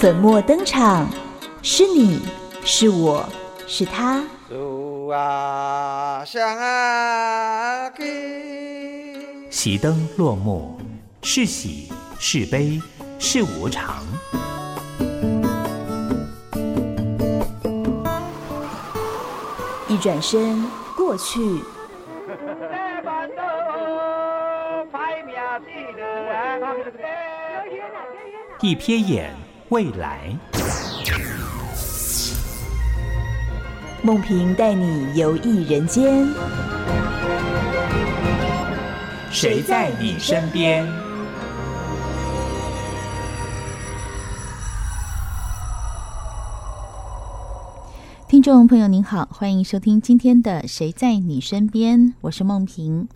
粉墨登场，是你是我是他。喜灯落幕，是喜是悲是无常。一转身，过去。一瞥眼，未来。梦萍带你游艺人间，谁在你身边？听众朋友您好，欢迎收听今天的《谁在你身边》，我是梦萍。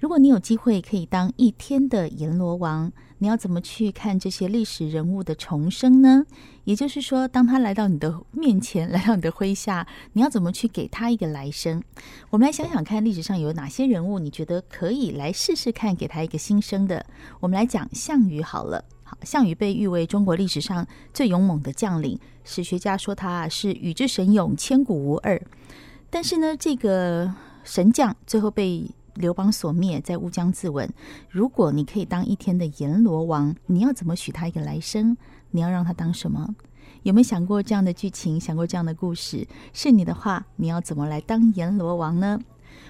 如果你有机会可以当一天的阎罗王，你要怎么去看这些历史人物的重生呢？也就是说，当他来到你的面前，来到你的麾下，你要怎么去给他一个来生？我们来想想看，历史上有哪些人物，你觉得可以来试试看，给他一个新生的？我们来讲项羽好了。好，项羽被誉为中国历史上最勇猛的将领，史学家说他是羽之神勇，千古无二。但是呢，这个神将最后被刘邦所灭，在乌江自刎。如果你可以当一天的阎罗王，你要怎么许他一个来生？你要让他当什么？有没有想过这样的剧情？想过这样的故事？是你的话，你要怎么来当阎罗王呢？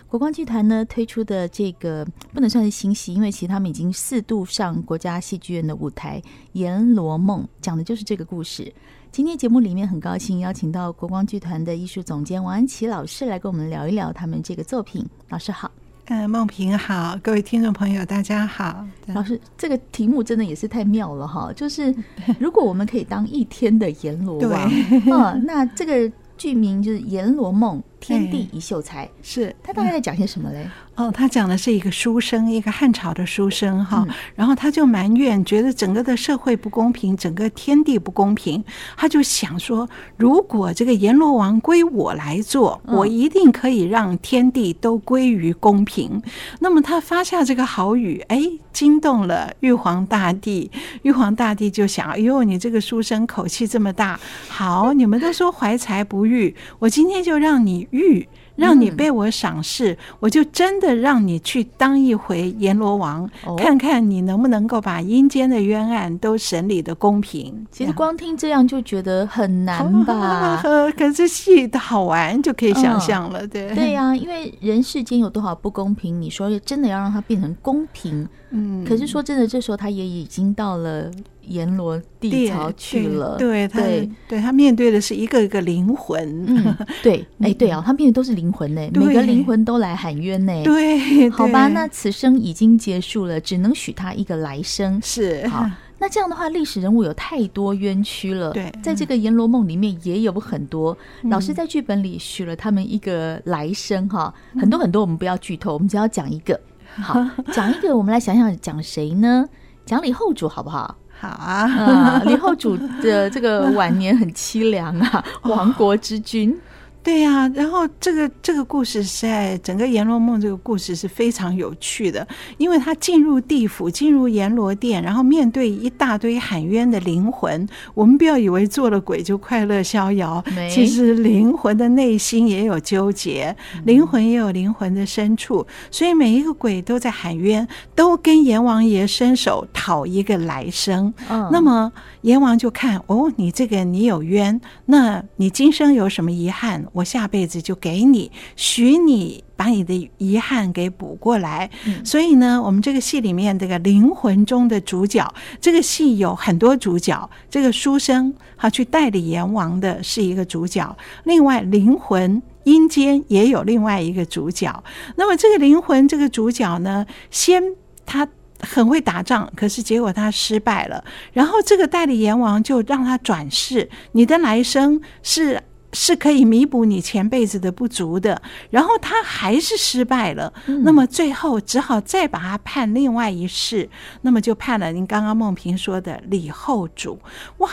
国光剧团呢推出的这个不能算是新戏，因为其实他们已经四度上国家戏剧院的舞台，《阎罗梦》讲的就是这个故事。今天节目里面很高兴邀请到国光剧团的艺术总监王安琪老师来跟我们聊一聊他们这个作品。老师好。嗯，梦萍好，各位听众朋友大家好。老师，这个题目真的也是太妙了哈！就是 如果我们可以当一天的阎罗王，嗯，那这个剧名就是《阎罗梦》，天地一秀才，是。他大概在讲些什么嘞？哦，他讲的是一个书生，一个汉朝的书生哈，嗯、然后他就埋怨，觉得整个的社会不公平，整个天地不公平，他就想说，如果这个阎罗王归我来做，我一定可以让天地都归于公平。嗯、那么他发下这个好语，哎，惊动了玉皇大帝，玉皇大帝就想，哎呦，你这个书生口气这么大，好，你们都说怀才不遇，我今天就让你遇。让你被我赏识，嗯、我就真的让你去当一回阎罗王，哦、看看你能不能够把阴间的冤案都审理的公平。其实光听这样就觉得很难吧？可是戏的好玩就可以想象了，对、嗯、对呀、啊，因为人世间有多少不公平？你说真的要让它变成公平？嗯，可是说真的，这时候他也已经到了。阎罗地曹去了，对对，对，对他面对的是一个一个灵魂，嗯，对，哎，对啊，他面对都是灵魂呢，每个灵魂都来喊冤呢，对，好吧，那此生已经结束了，只能许他一个来生，是。好，那这样的话，历史人物有太多冤屈了，对，在这个阎罗梦里面也有很多，老师在剧本里许了他们一个来生哈，很多很多，我们不要剧透，我们只要讲一个，好，讲一个，我们来想想讲谁呢？讲李后主好不好？好啊，李后主的这个晚年很凄凉啊，亡国之君。对呀、啊，然后这个这个故事是在整个《阎罗梦》这个故事是非常有趣的，因为他进入地府，进入阎罗殿，然后面对一大堆喊冤的灵魂。我们不要以为做了鬼就快乐逍遥，其实灵魂的内心也有纠结，灵魂也有灵魂的深处，所以每一个鬼都在喊冤，都跟阎王爷伸手讨一个来生。嗯，那么阎王就看哦，你这个你有冤，那你今生有什么遗憾？我下辈子就给你，许你把你的遗憾给补过来。嗯、所以呢，我们这个戏里面这个灵魂中的主角，这个戏有很多主角。这个书生他去代理阎王的是一个主角，另外灵魂阴间也有另外一个主角。那么这个灵魂这个主角呢，先他很会打仗，可是结果他失败了。然后这个代理阎王就让他转世，你的来生是。是可以弥补你前辈子的不足的，然后他还是失败了，嗯、那么最后只好再把他判另外一世，那么就判了您刚刚梦萍说的李后主。哇，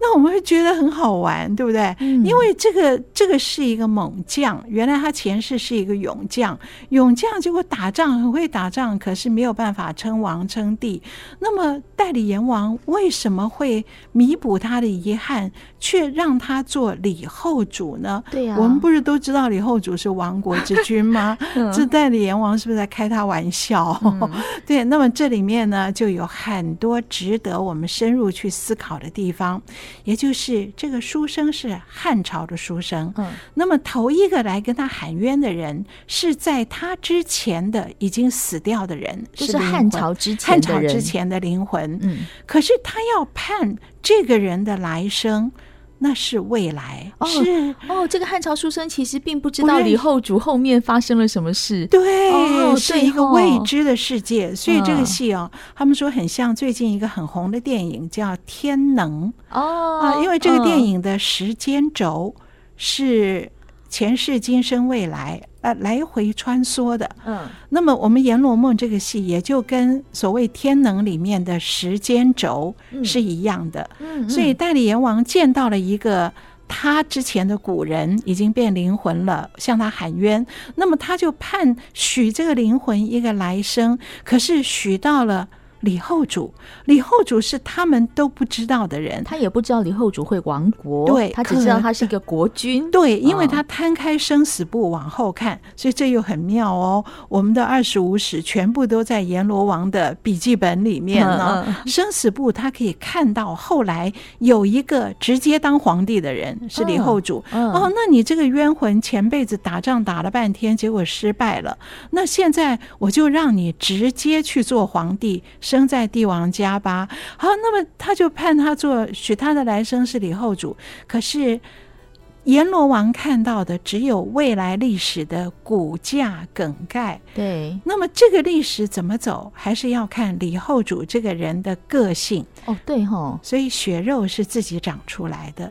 那我们会觉得很好玩，对不对？嗯、因为这个这个是一个猛将，原来他前世是一个勇将，勇将结果打仗很会打仗，可是没有办法称王称帝。那么代理阎王为什么会弥补他的遗憾，却让他做李后主呢？对呀、啊，我们不是都知道李后主是亡国之君吗？这代理阎王是不是在开他玩笑？嗯、对，那么这里面呢，就有很多值得我们深入去思考的地方。也就是这个书生是汉朝的书生，嗯，那么头一个来跟他喊冤的人是在他之前的已经死掉的人，就是汉朝之前汉朝之前的灵魂，嗯，可是他要判这个人的来生。那是未来，哦、是哦。这个汉朝书生其实并不知道李后主后面发生了什么事，对，哦、是一个未知的世界。哦、所以这个戏哦，嗯、他们说很像最近一个很红的电影叫《天能》哦啊，因为这个电影的时间轴是前世今生未来。呃，来回穿梭的，嗯，那么我们《阎罗梦》这个戏也就跟所谓《天能》里面的时间轴是一样的，嗯，嗯，所以代理阎王见到了一个他之前的古人已经变灵魂了，向他喊冤，那么他就判许这个灵魂一个来生，可是许到了。李后主，李后主是他们都不知道的人，他也不知道李后主会亡国，对，他只知道他是一个国君，对，因为他摊开生死簿往后看，哦、所以这又很妙哦。我们的二十五史全部都在阎罗王的笔记本里面呢。嗯嗯、生死簿他可以看到，后来有一个直接当皇帝的人是李后主。哦，那你这个冤魂前辈子打仗打了半天，结果失败了，那现在我就让你直接去做皇帝。生在帝王家吧，好，那么他就判他做，许他的来生是李后主。可是阎罗王看到的只有未来历史的骨架梗概，对。那么这个历史怎么走，还是要看李后主这个人的个性。哦，对吼，所以血肉是自己长出来的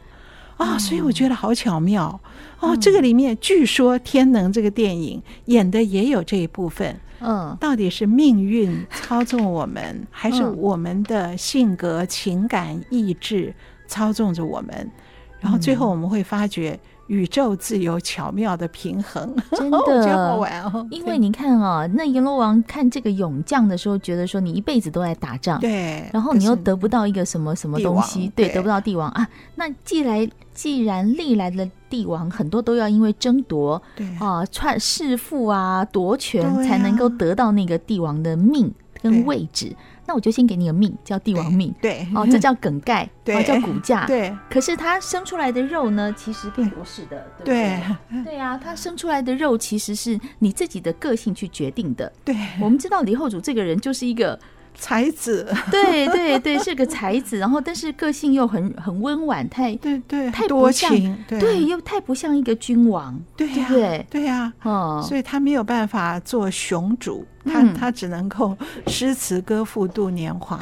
啊，哦，所以我觉得好巧妙哦。嗯，这个里面据说《天能》这个电影演的也有这一部分。嗯，到底是命运操纵我们，还是我们的性格、情感、意志操纵着我们？然后最后我们会发觉，宇宙自有巧妙的平衡。真的，真好玩哦！因为你看啊，那阎罗王看这个勇将的时候，觉得说你一辈子都在打仗，对，然后你又得不到一个什么什么东西，对，对，得不到帝王啊。那既来，既然历来的。帝王很多都要因为争夺，对啊，篡弑父啊，夺权才能够得到那个帝王的命跟位置。那我就先给你个命，叫帝王命，对，哦，这叫梗概，对，哦，叫骨架，对。可是他生出来的肉呢，其实并不是的，对不对？对啊，他生出来的肉其实是你自己的个性去决定的。对，我们知道李后主这个人就是一个。才子，对对对，是个才子，然后但是个性又很很温婉，太对对，太多情，对，又太不像一个君王，对呀、啊，对？对呀、啊，哦，所以他没有办法做雄主，他、嗯、他只能够诗词歌赋度年华，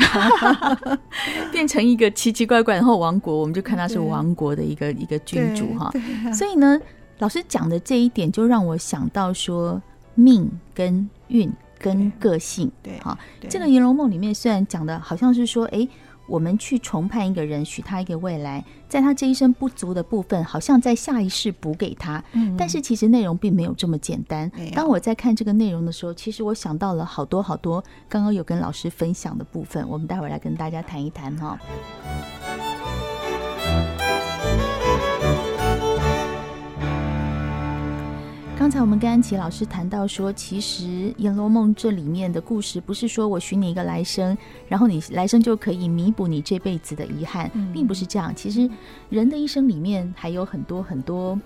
变成一个奇奇怪怪，然后亡国，我们就看他是亡国的一个一个君主哈，啊、所以呢，老师讲的这一点就让我想到说命跟运。跟个性，对，好，这个《银楼梦》里面虽然讲的好像是说，哎，我们去重判一个人，许他一个未来，在他这一生不足的部分，好像在下一世补给他，嗯，但是其实内容并没有这么简单。当我在看这个内容的时候，其实我想到了好多好多刚刚有跟老师分享的部分，我们待会儿来跟大家谈一谈哈。刚才我们跟安琪老师谈到说，其实《阎罗梦》这里面的故事，不是说我许你一个来生，然后你来生就可以弥补你这辈子的遗憾，并不是这样。其实人的一生里面还有很多很多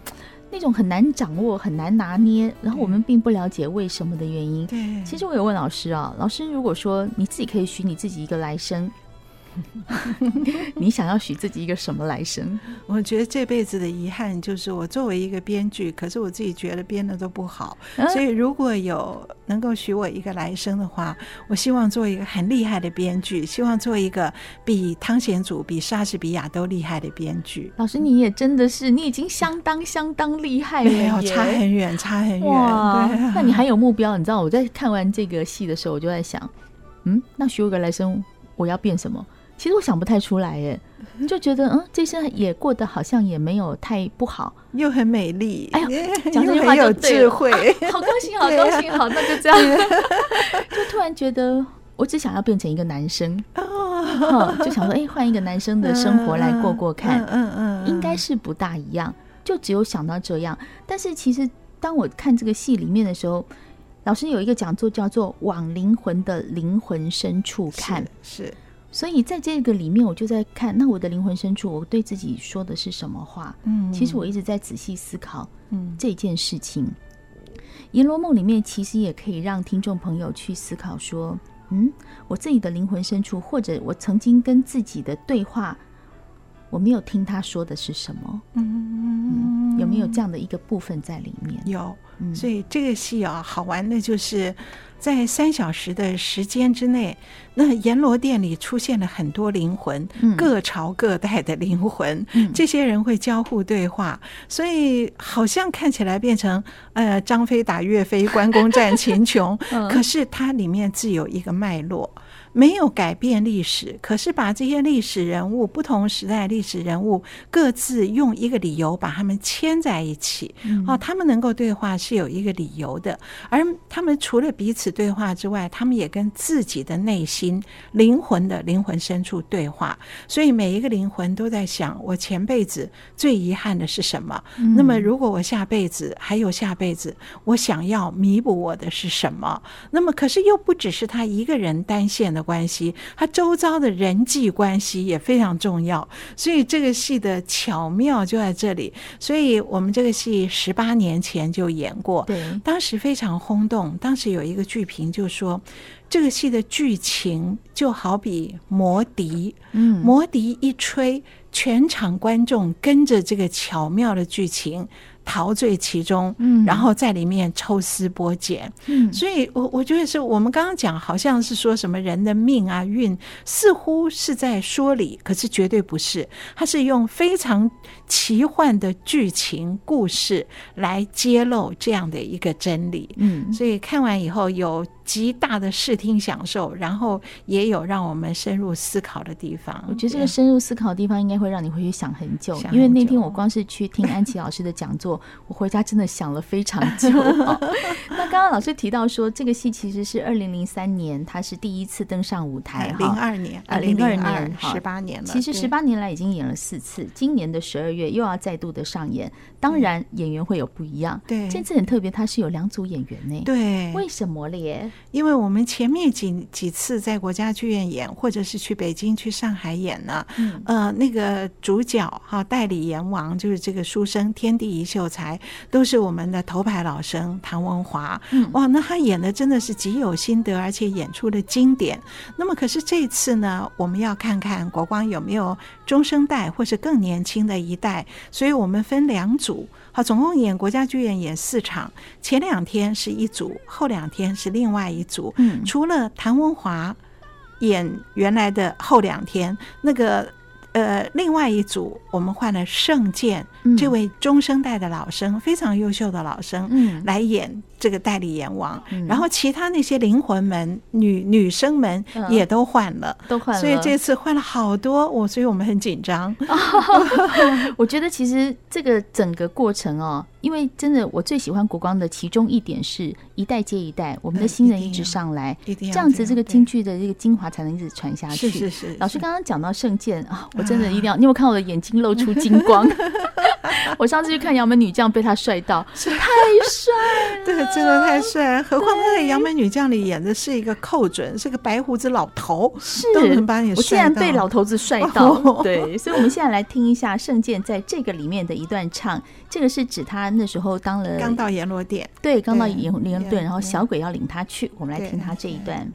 那种很难掌握、很难拿捏，然后我们并不了解为什么的原因。对，其实我有问老师啊，老师如果说你自己可以许你自己一个来生。你想要许自己一个什么来生？我觉得这辈子的遗憾就是我作为一个编剧，可是我自己觉得编的都不好，啊、所以如果有能够许我一个来生的话，我希望做一个很厉害的编剧，希望做一个比汤显祖、比莎士比亚都厉害的编剧。老师，你也真的是，你已经相当相当厉害了，没有差很远，差很远。哇对啊、那你还有目标？你知道我在看完这个戏的时候，我就在想，嗯，那许我个来生，我要变什么？其实我想不太出来耶，就觉得嗯，这生也过得好像也没有太不好，又很美丽，哎呦，讲这句话有智慧，啊、好高兴，好高兴，好，那就这样，就突然觉得我只想要变成一个男生，哦、就想说，哎，换一个男生的生活来过过看，嗯嗯，应该是不大一样，就只有想到这样。但是其实当我看这个戏里面的时候。老师有一个讲座叫做“往灵魂的灵魂深处看”，是，是，所以在这个里面，我就在看，那我的灵魂深处，我对自己说的是什么话？嗯，其实我一直在仔细思考，嗯，这件事情。嗯，《阎罗梦》里面其实也可以让听众朋友去思考说，嗯，我自己的灵魂深处，或者我曾经跟自己的对话，我没有听他说的是什么？嗯，有没有这样的一个部分在里面？有。所以这个戏啊，好玩的就是在三小时的时间之内，那阎罗殿里出现了很多灵魂，各朝各代的灵魂，这些人会交互对话，所以好像看起来变成呃张飞打岳飞，关公战秦琼，可是它里面自有一个脉络。没有改变历史，可是把这些历史人物、不同时代历史人物各自用一个理由把他们牵在一起。哦，他们能够对话是有一个理由的，而他们除了彼此对话之外，他们也跟自己的内心、灵魂的灵魂深处对话。所以每一个灵魂都在想：我前辈子最遗憾的是什么？那么如果我下辈子还有下辈子，我想要弥补我的是什么？那么可是又不只是他一个人单线的。关系，他周遭的人际关系也非常重要，所以这个戏的巧妙就在这里。所以我们这个戏十八年前就演过，对，当时非常轰动。当时有一个剧评就说，这个戏的剧情就好比魔笛，嗯，魔笛一吹，全场观众跟着这个巧妙的剧情。陶醉其中，嗯，然后在里面抽丝剥茧，嗯，所以我我觉得是我们刚刚讲，好像是说什么人的命啊运，似乎是在说理，可是绝对不是，它是用非常奇幻的剧情故事来揭露这样的一个真理，嗯，所以看完以后有极大的视听享受，然后也有让我们深入思考的地方。我觉得这个深入思考的地方应该会让你回去想很久，因为那天我光是去听安琪老师的讲座。我回家真的想了非常久。那刚刚老师提到说，这个戏其实是二零零三年，他是第一次登上舞台。零二年啊，零二年，十八年了。其实十八年来已经演了四次，今年的十二月又要再度的上演。当然演员会有不一样。对，这次很特别，他是有两组演员呢。对，为什么咧？因为我们前面几几次在国家剧院演，或者是去北京、去上海演呢，嗯呃，那个主角哈代理阎王就是这个书生天地一秀才。都是我们的头牌老生唐文华，哇，那他演的真的是极有心得，而且演出的经典。那么，可是这次呢，我们要看看国光有没有中生代或是更年轻的一代，所以我们分两组，好，总共演国家剧院演四场，前两天是一组，后两天是另外一组。嗯，除了唐文华演原来的后两天那个。呃，另外一组我们换了圣剑，嗯、这位中生代的老生，非常优秀的老生，嗯，来演。这个代理阎王，然后其他那些灵魂们、女女生们也都换了，都换了，所以这次换了好多，我所以我们很紧张。我觉得其实这个整个过程哦，因为真的我最喜欢国光的其中一点是一代接一代，我们的新人一直上来，这样子这个京剧的这个精华才能一直传下去。是是是。老师刚刚讲到圣剑啊，我真的一定要，你有看我的眼睛露出金光？我上次去看《杨门女将》，被他帅到，太帅了，对，真的太帅。何况他在《杨门女将》里演的是一个寇准，是个白胡子老头，是都能把你帅到。我竟然被老头子帅到，哦、对，所以我们现在来听一下圣剑在这个里面的一段唱。这个是指他那时候当了刚到阎罗殿，对，刚到阎阎罗殿，然后小鬼要领他去，我们来听他这一段。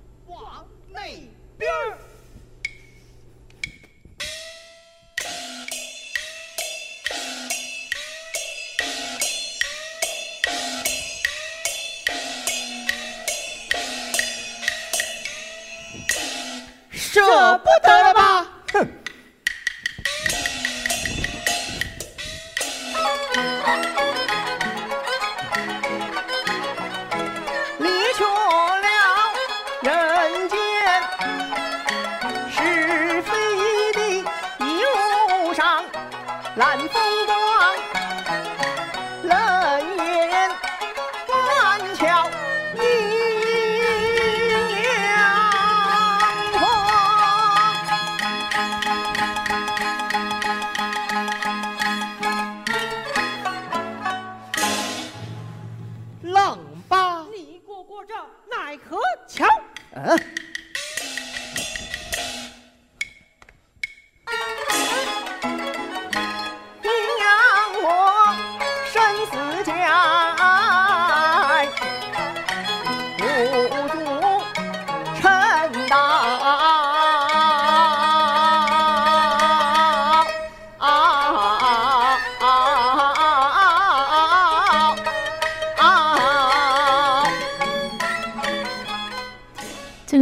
寒风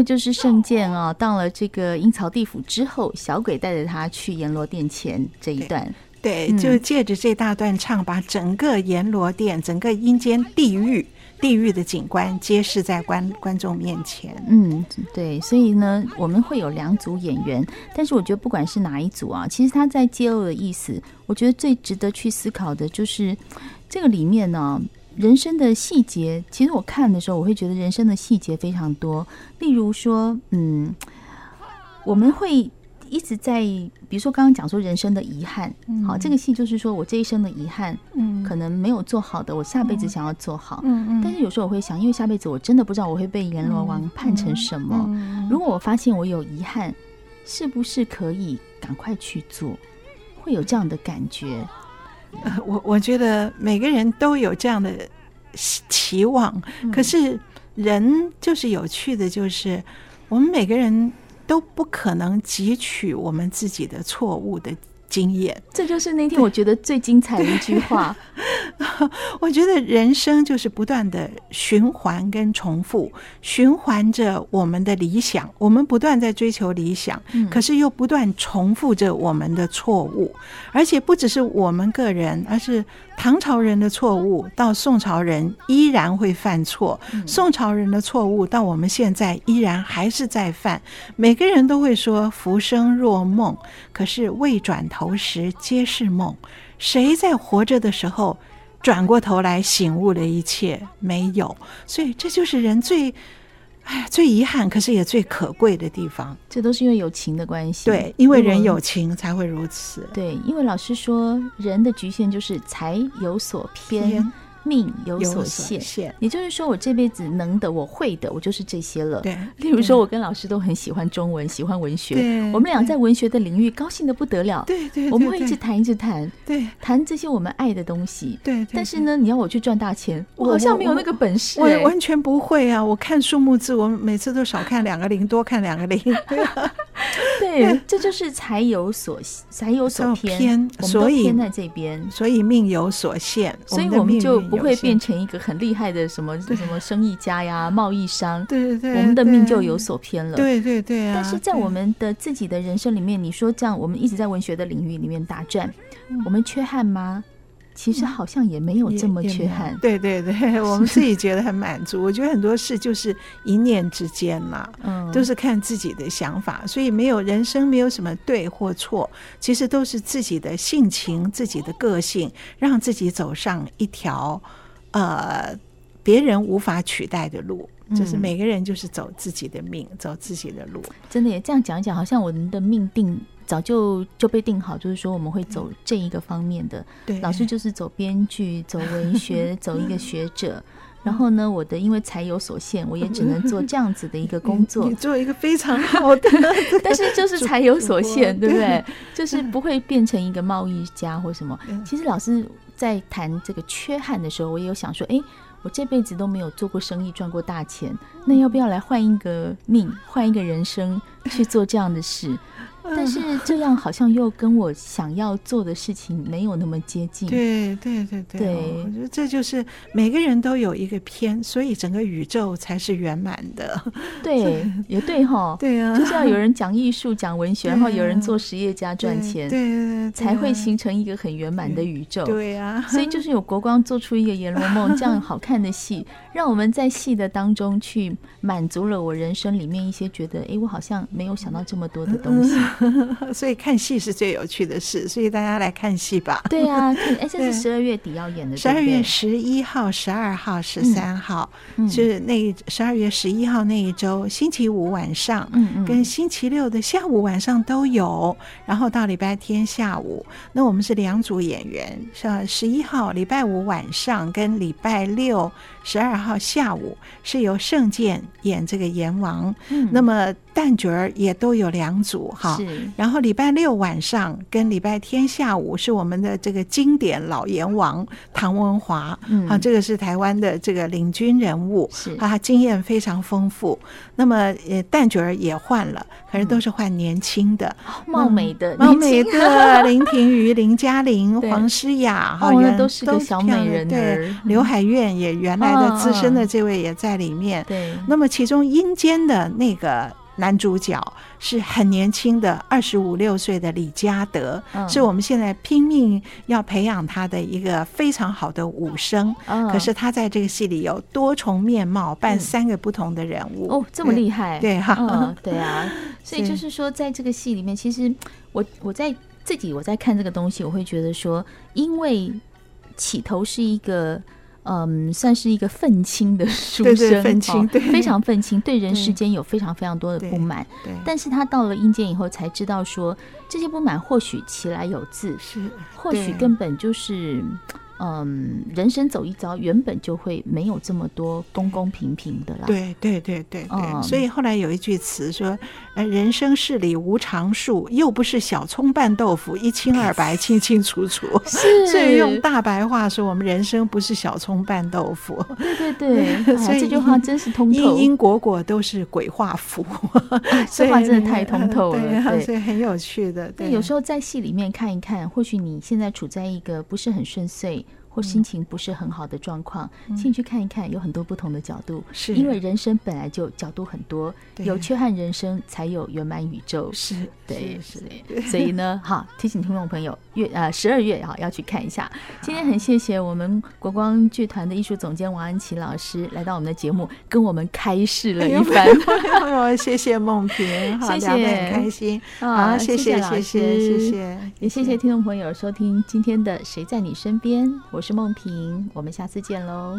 个就是圣剑啊，到了这个阴曹地府之后，小鬼带着他去阎罗殿前这一段。对，对，就借着这大段唱，把整个阎罗殿、整个阴间地狱。地狱的景观揭示在观观众面前。嗯，对，所以呢，我们会有两组演员，但是我觉得不管是哪一组啊，其实他在揭露的意思，我觉得最值得去思考的就是这个里面呢，人生的细节。其实我看的时候，我会觉得人生的细节非常多。例如说，嗯，我们会。一直在，比如说刚刚讲说人生的遗憾，嗯、好，这个戏就是说我这一生的遗憾，嗯，可能没有做好的，我下辈子想要做好，嗯嗯。但是有时候我会想，因为下辈子我真的不知道我会被阎罗王判成什么。嗯嗯、如果我发现我有遗憾，是不是可以赶快去做？会有这样的感觉？呃、我我觉得每个人都有这样的期望，嗯、可是人就是有趣的，就是我们每个人。都不可能汲取我们自己的错误的经验，这就是那天我觉得最精彩的一句话。我觉得人生就是不断的循环跟重复，循环着我们的理想，我们不断在追求理想，可是又不断重复着我们的错误，而且不只是我们个人，而是。唐朝人的错误到宋朝人依然会犯错，宋朝人的错误到我们现在依然还是在犯。每个人都会说浮生若梦，可是未转头时皆是梦。谁在活着的时候转过头来醒悟了一切？没有。所以这就是人最。哎，最遗憾，可是也最可贵的地方，这都是因为有情的关系。对，因为人有情才会如此。对，因为老师说，人的局限就是才有所偏。偏命有所限，限也就是说，我这辈子能的，我会的，我就是这些了。对，例如说，我跟老师都很喜欢中文，喜欢文学，我们俩在文学的领域高兴的不得了。对对，我们会一直谈，一直谈，对，谈这些我们爱的东西。对，但是呢，你要我去赚大钱，我好像没有那个本事。我完全不会啊！我看数目字，我每次都少看两个零，多看两个零。对，这就是才有所才有所偏，所以偏在这边，所以命有所限，所以我们就不会变。变成一个很厉害的什么什么生意家呀、贸易商，对对对，我们的命就有所偏了。对对对啊！但是在我们的自己的人生里面，你说这样，我们一直在文学的领域里面打转，我们缺憾吗？其实好像也没有这么缺憾，对 对对，我们自己觉得很满足。我觉得很多事就是一念之间嘛，嗯，都是看自己的想法，所以没有人生没有什么对或错，其实都是自己的性情、自己的个性，让自己走上一条。呃，别人无法取代的路，就是每个人就是走自己的命，嗯、走自己的路。真的也这样讲一讲，好像我们的命定早就就被定好，就是说我们会走这一个方面的。对，老师就是走编剧，走文学，走一个学者。然后呢，我的因为才有所限，我也只能做这样子的一个工作。你做一个非常好的，但是就是才有所限，对不对？就是不会变成一个贸易家或什么。其实老师。在谈这个缺憾的时候，我也有想说，哎，我这辈子都没有做过生意赚过大钱，那要不要来换一个命，换一个人生去做这样的事？但是这样好像又跟我想要做的事情没有那么接近。对对对对，对，我觉得这就是每个人都有一个偏，所以整个宇宙才是圆满的。对，也对哈。对啊，就是要有人讲艺术、讲文学，然后有人做实业家赚钱，对，才会形成一个很圆满的宇宙。对啊，所以就是有国光做出一个《阎罗梦》这样好看的戏，让我们在戏的当中去满足了我人生里面一些觉得，哎，我好像没有想到这么多的东西。所以看戏是最有趣的事，所以大家来看戏吧。对啊，哎，这是十二月底要演的，十二月十一号、十二号、十三号，嗯、是那十二月十一号那一周，星期五晚上，嗯，跟星期六的下午晚上都有，然后到礼拜天下午，那我们是两组演员，是十一号礼拜五晚上跟礼拜六十二号下午是由圣剑演这个阎王，嗯，那么旦角儿也都有两组哈。是。然后礼拜六晚上跟礼拜天下午是我们的这个经典老阎王唐文华，嗯，啊，这个是台湾的这个领军人物，是啊，他经验非常丰富。那么呃，旦角儿也换了，可是都是换年轻的、貌美的、貌美的 林婷瑜、林嘉玲、黄诗雅，哈，原来都是个小美人。对，刘海燕也原来的资深的这位也在里面。对，那么其中阴间的那个。男主角是很年轻的，二十五六岁的李嘉德，嗯，是我们现在拼命要培养他的一个非常好的武生。嗯，可是他在这个戏里有多重面貌，扮三个不同的人物。哦，这么厉害！对哈，嗯，对啊。所以就是说，在这个戏里面，其实我我在自己我在看这个东西，我会觉得说，因为起头是一个。嗯，算是一个愤青的书生，对对愤青，对，非常愤青，对人世间有非常非常多的不满。对，但是他到了阴间以后，才知道说这些不满或许其来有自，是，或许根本就是。嗯，人生走一遭，原本就会没有这么多公公平平的啦。对对对对对，嗯，所以后来有一句词说：“呃，人生事里无常数，又不是小葱拌豆腐，一清二白，清清楚楚。”是，所以用大白话说，我们人生不是小葱拌豆腐。对对对，所以这句话真是通透。因因果果都是鬼画符，这话真的太通透了。对，所以很有趣的。对，有时候在戏里面看一看，或许你现在处在一个不是很顺遂。或心情不是很好的状况，进、嗯、去看一看，有很多不同的角度。是，因为人生本来就角度很多，有缺憾人生才有圆满宇宙。是，对，是，的。所以呢，好提醒听众朋友，月呃十二月哈要去看一下。今天很谢谢我们国光剧团的艺术总监王安琪老师来到我们的节目，跟我们开示了一番。哎、谢谢梦萍，谢谢，很开心。好，谢谢，谢谢，谢谢，也谢谢听众朋友收听今天的《谁在你身边》。我我是梦萍我们下次见喽。